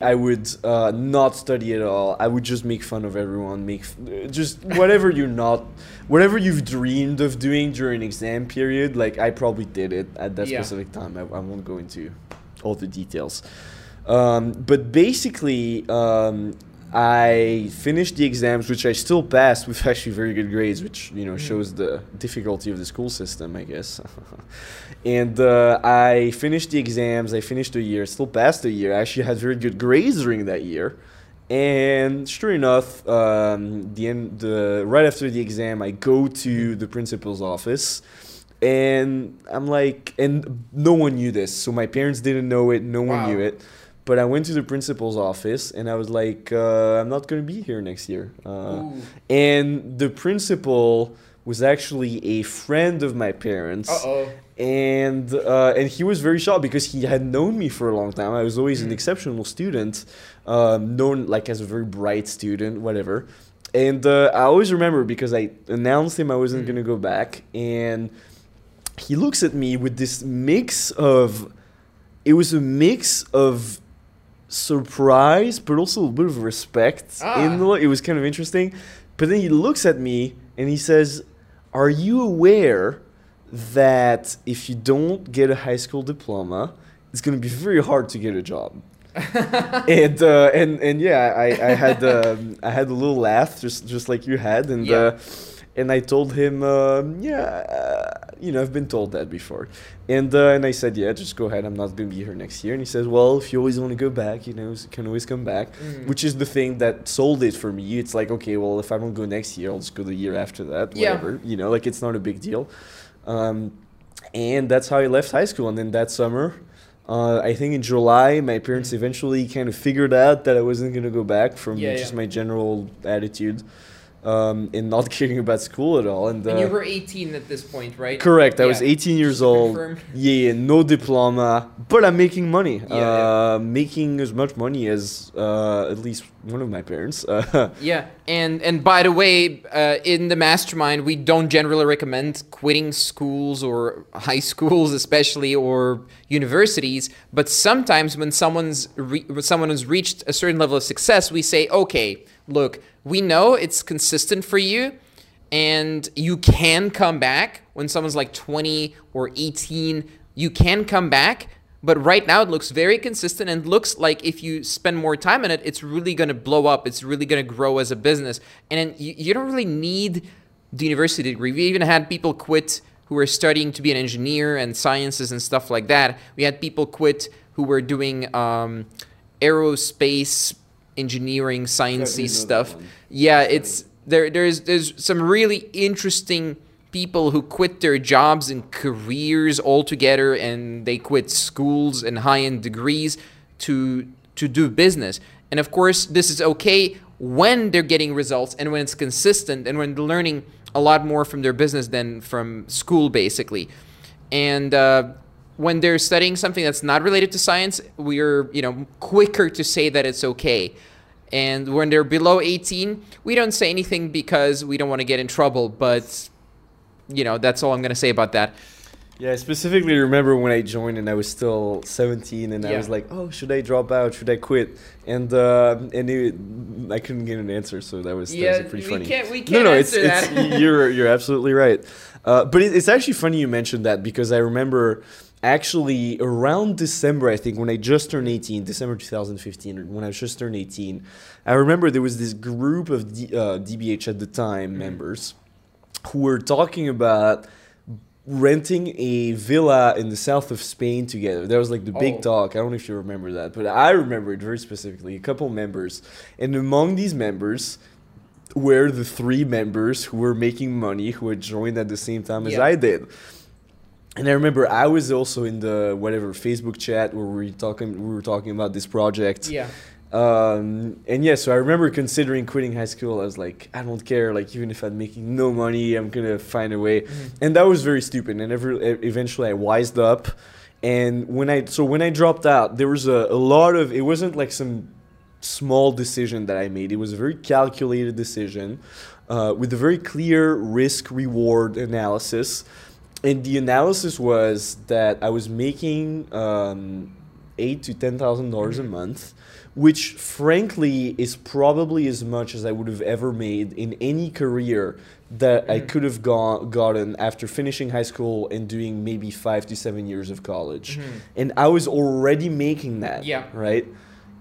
I would uh, not study at all. I would just make fun of everyone, make f- just whatever you're not, whatever you've dreamed of doing during exam period. Like I probably did it at that Yeah. specific time. I, I won't go into all the details. Um, but basically, um, I finished the exams, which I still passed with actually very good grades, which you know shows the difficulty of the school system, I guess. and uh, I finished the exams. I finished the year, still passed the year. I actually had very good grades during that year. And sure enough, um, the end, the right after the exam, I go to the principal's office, and I'm like, and no one knew this, so my parents didn't know it. No one Wow. knew it. But I went to the principal's office, and I was like, uh, I'm not gonna be here next year. Uh, and the principal was actually a friend of my parents Uh oh. and uh, and he was very shocked because he had known me for a long time. I was always an exceptional student, um, known like as a very bright student, whatever. And uh, I always remember because I announced him I wasn't gonna go back, and he looks at me with this mix of, it was a mix of surprise, but also a bit of respect. Ah. In the, it was kind of interesting. But then he looks at me and he says, "Are you aware that if you don't get a high school diploma, it's going to be very hard to get a job?" and uh, and and yeah, I I had um, I had a little laugh just just like you had, and Yeah. uh, and I told him, um, yeah, uh, you know, I've been told that before, and uh, and I said, yeah, just go ahead. I'm not gonna be here next year. And he says, well, if you always want to go back, you know, you can always come back, Mm. which is the thing that sold it for me. It's like, okay, well, if I don't go next year, I'll just go the year after that, Yeah. whatever. You know, like it's not a big deal. Um, and that's how I left high school. And then that summer, uh, I think in July, my parents eventually kind of figured out that I wasn't going to go back from Yeah, just yeah. my general attitude um, and not caring about school at all. And, uh, And you were 18 at this point, right? correct, I was 18 years old. confirm. Yeah, no diploma, but I'm making money. Yeah, uh, yeah. Making as much money as uh, at least one of my parents. Uh, Yeah, and and by the way, uh, in the mastermind, we don't generally recommend quitting schools or high schools, especially or universities. But sometimes when someone's re- when someone has reached a certain level of success, we say, okay, look, we know it's consistent for you, and you can come back. When someone's like twenty or eighteen, you can come back. But right now it looks very consistent and looks like if you spend more time in it, it's really going to blow up. It's really going to grow as a business. And you, you don't really need the university degree. We even had people quit who were studying to be an engineer and sciences and stuff like that. We had people quit who were doing um, aerospace engineering, sciencey stuff. one. Yeah, it's there. There's there's some really interesting people who quit their jobs and careers altogether, and they quit schools and high-end degrees to to do business. And of course, this is okay when they're getting results and when it's consistent and when they're learning a lot more from their business than from school, basically. And uh, when they're studying something that's not related to science, we're you know quicker to say that it's okay. And when they're below 18, we don't say anything because we don't want to get in trouble. But you know that's all I'm gonna say about that. Yeah, I specifically remember when I joined and I was still 17 and I was like, oh, should I drop out? Should I quit? And uh, and it, I couldn't get an answer, so that was, yeah, that was pretty funny. can't we no, no, it's, it's you're you're absolutely right. Uh, but it, it's actually funny you mentioned that because I remember actually around December, I think when I just turned 18, December 2015, when I just turned 18, I remember there was this group of D, uh, DBH at the time Mm-hmm. members who were talking about renting a villa in the south of Spain together. That was like the big Oh. talk. I don't know if you remember that, but I remember it very specifically. A couple members, and among these members were the three members who were making money, who had joined at the same time as Yeah. I did. And I remember I was also in the whatever Facebook chat where we were talking we were talking about this project. Yeah. Um, and yeah, so I remember considering quitting high school. I was like, I don't care. Like, even if I'm making no money, I'm gonna find a way. And that was very stupid. And ever, e- eventually, I wised up. And when I so when I dropped out, there was a, a lot of. It wasn't like some small decision that I made. It was a very calculated decision uh, with a very clear risk reward analysis. And the analysis was that I was making um, eight to ten thousand dollars a mm-hmm. month, which frankly is probably as much as I would have ever made in any career that I mm-hmm. could have go- gotten after finishing high school and doing maybe five to seven years of college. Mm-hmm. And I was already making that. Yeah. Right.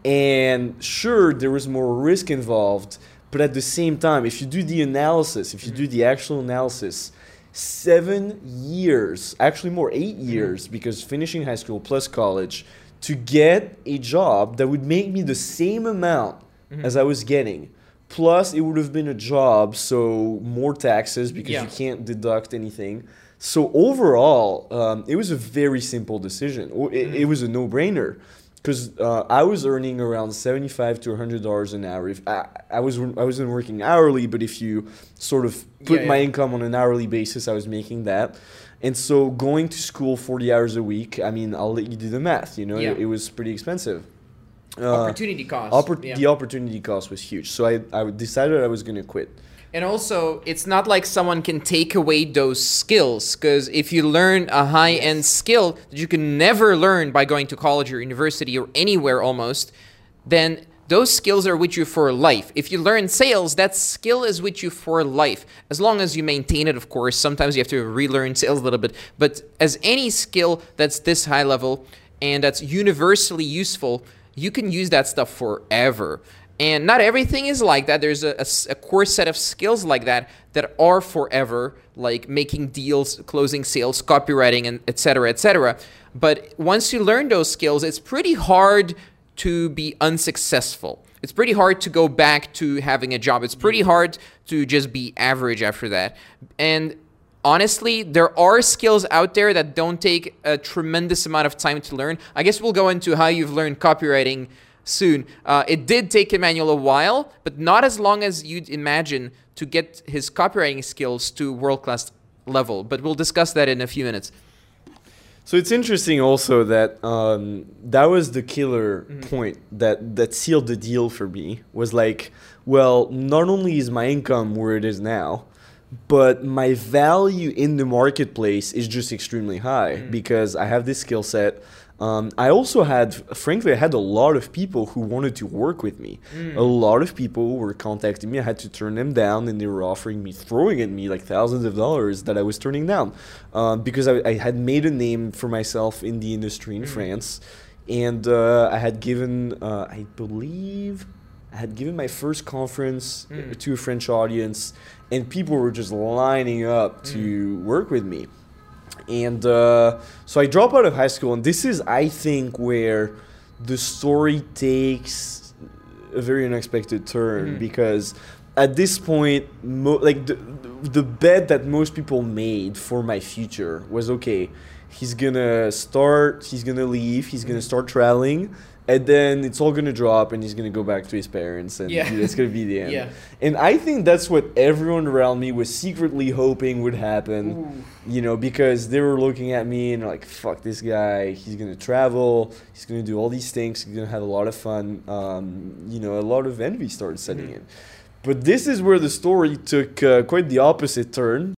And sure, there was more risk involved, but at the same time, if you do the analysis, if you do the actual analysis, seven years, actually more, eight mm-hmm. years, because finishing high school plus college, to get a job that would make me the same amount mm-hmm. as I was getting. Plus, it would have been a job, so more taxes because Yeah. you can't deduct anything. So overall, um, it was a very simple decision. O- It, it mm-hmm. was a no-brainer because uh, I was earning around seventy-five to hundred dollars an hour. If I, I was I wasn't working hourly, but if you sort of put Yeah, my income on an hourly basis, I was making that. And so going to school forty hours a week, I mean, I'll let you do the math. You know, Yeah. it, it was pretty expensive. Uh, Opportunity cost. oppor- yeah. The opportunity cost was huge, so I, I decided I was going to quit. And also, it's not like someone can take away those skills because if you learn a high end skill that you can never learn by going to college or university or anywhere almost, then those skills are with you for life. If you learn sales, that skill is with you for life. As long as you maintain it, of course. Sometimes you have to relearn sales a little bit. But as any skill that's this high level and that's universally useful, you can use that stuff forever. And not everything is like that. There's a core set of skills like that that are forever, like making deals, closing sales, copywriting, and et cetera, et cetera. But once you learn those skills, it's pretty hard to be unsuccessful. It's pretty hard to go back to having a job. It's pretty hard to just be average after that. And honestly, there are skills out there that don't take a tremendous amount of time to learn. I guess we'll go into how you've learned copywriting soon. Uh, it did take Emmanuel a while, but not as long as you'd imagine to get his copywriting skills to world class level. But we'll discuss that in a few minutes. So it's interesting also that um, that was the killer point that that sealed the deal for me was like, well, not only is my income where it is now, but my value in the marketplace is just extremely high because I have this skill set. Um, I also had, frankly, I had a lot of people who wanted to work with me. A lot of people were contacting me. I had to turn them down, and they were offering me, throwing at me like thousands of dollars that I was turning down um, because I, I had made a name for myself in the industry in France, and uh, I had given, uh, I believe, I had given my first conference uh, to a French audience, and people were just lining up to work with me. And uh, so I drop out of high school, and this is, I think, where the story takes a very unexpected turn because at this point, mo- like the, the bet that most people made for my future was okay. He's gonna start. He's gonna leave. He's gonna start traveling, and then it's all gonna drop, and he's gonna go back to his parents, and Yeah. it's gonna be the end. Yeah. And I think that's what everyone around me was secretly hoping would happen. You know, because they were looking at me and like, "Fuck this guy! He's gonna travel. He's gonna do all these things. He's gonna have a lot of fun." Um, you know, a lot of envy started setting in. But this is where the story took uh, quite the opposite turn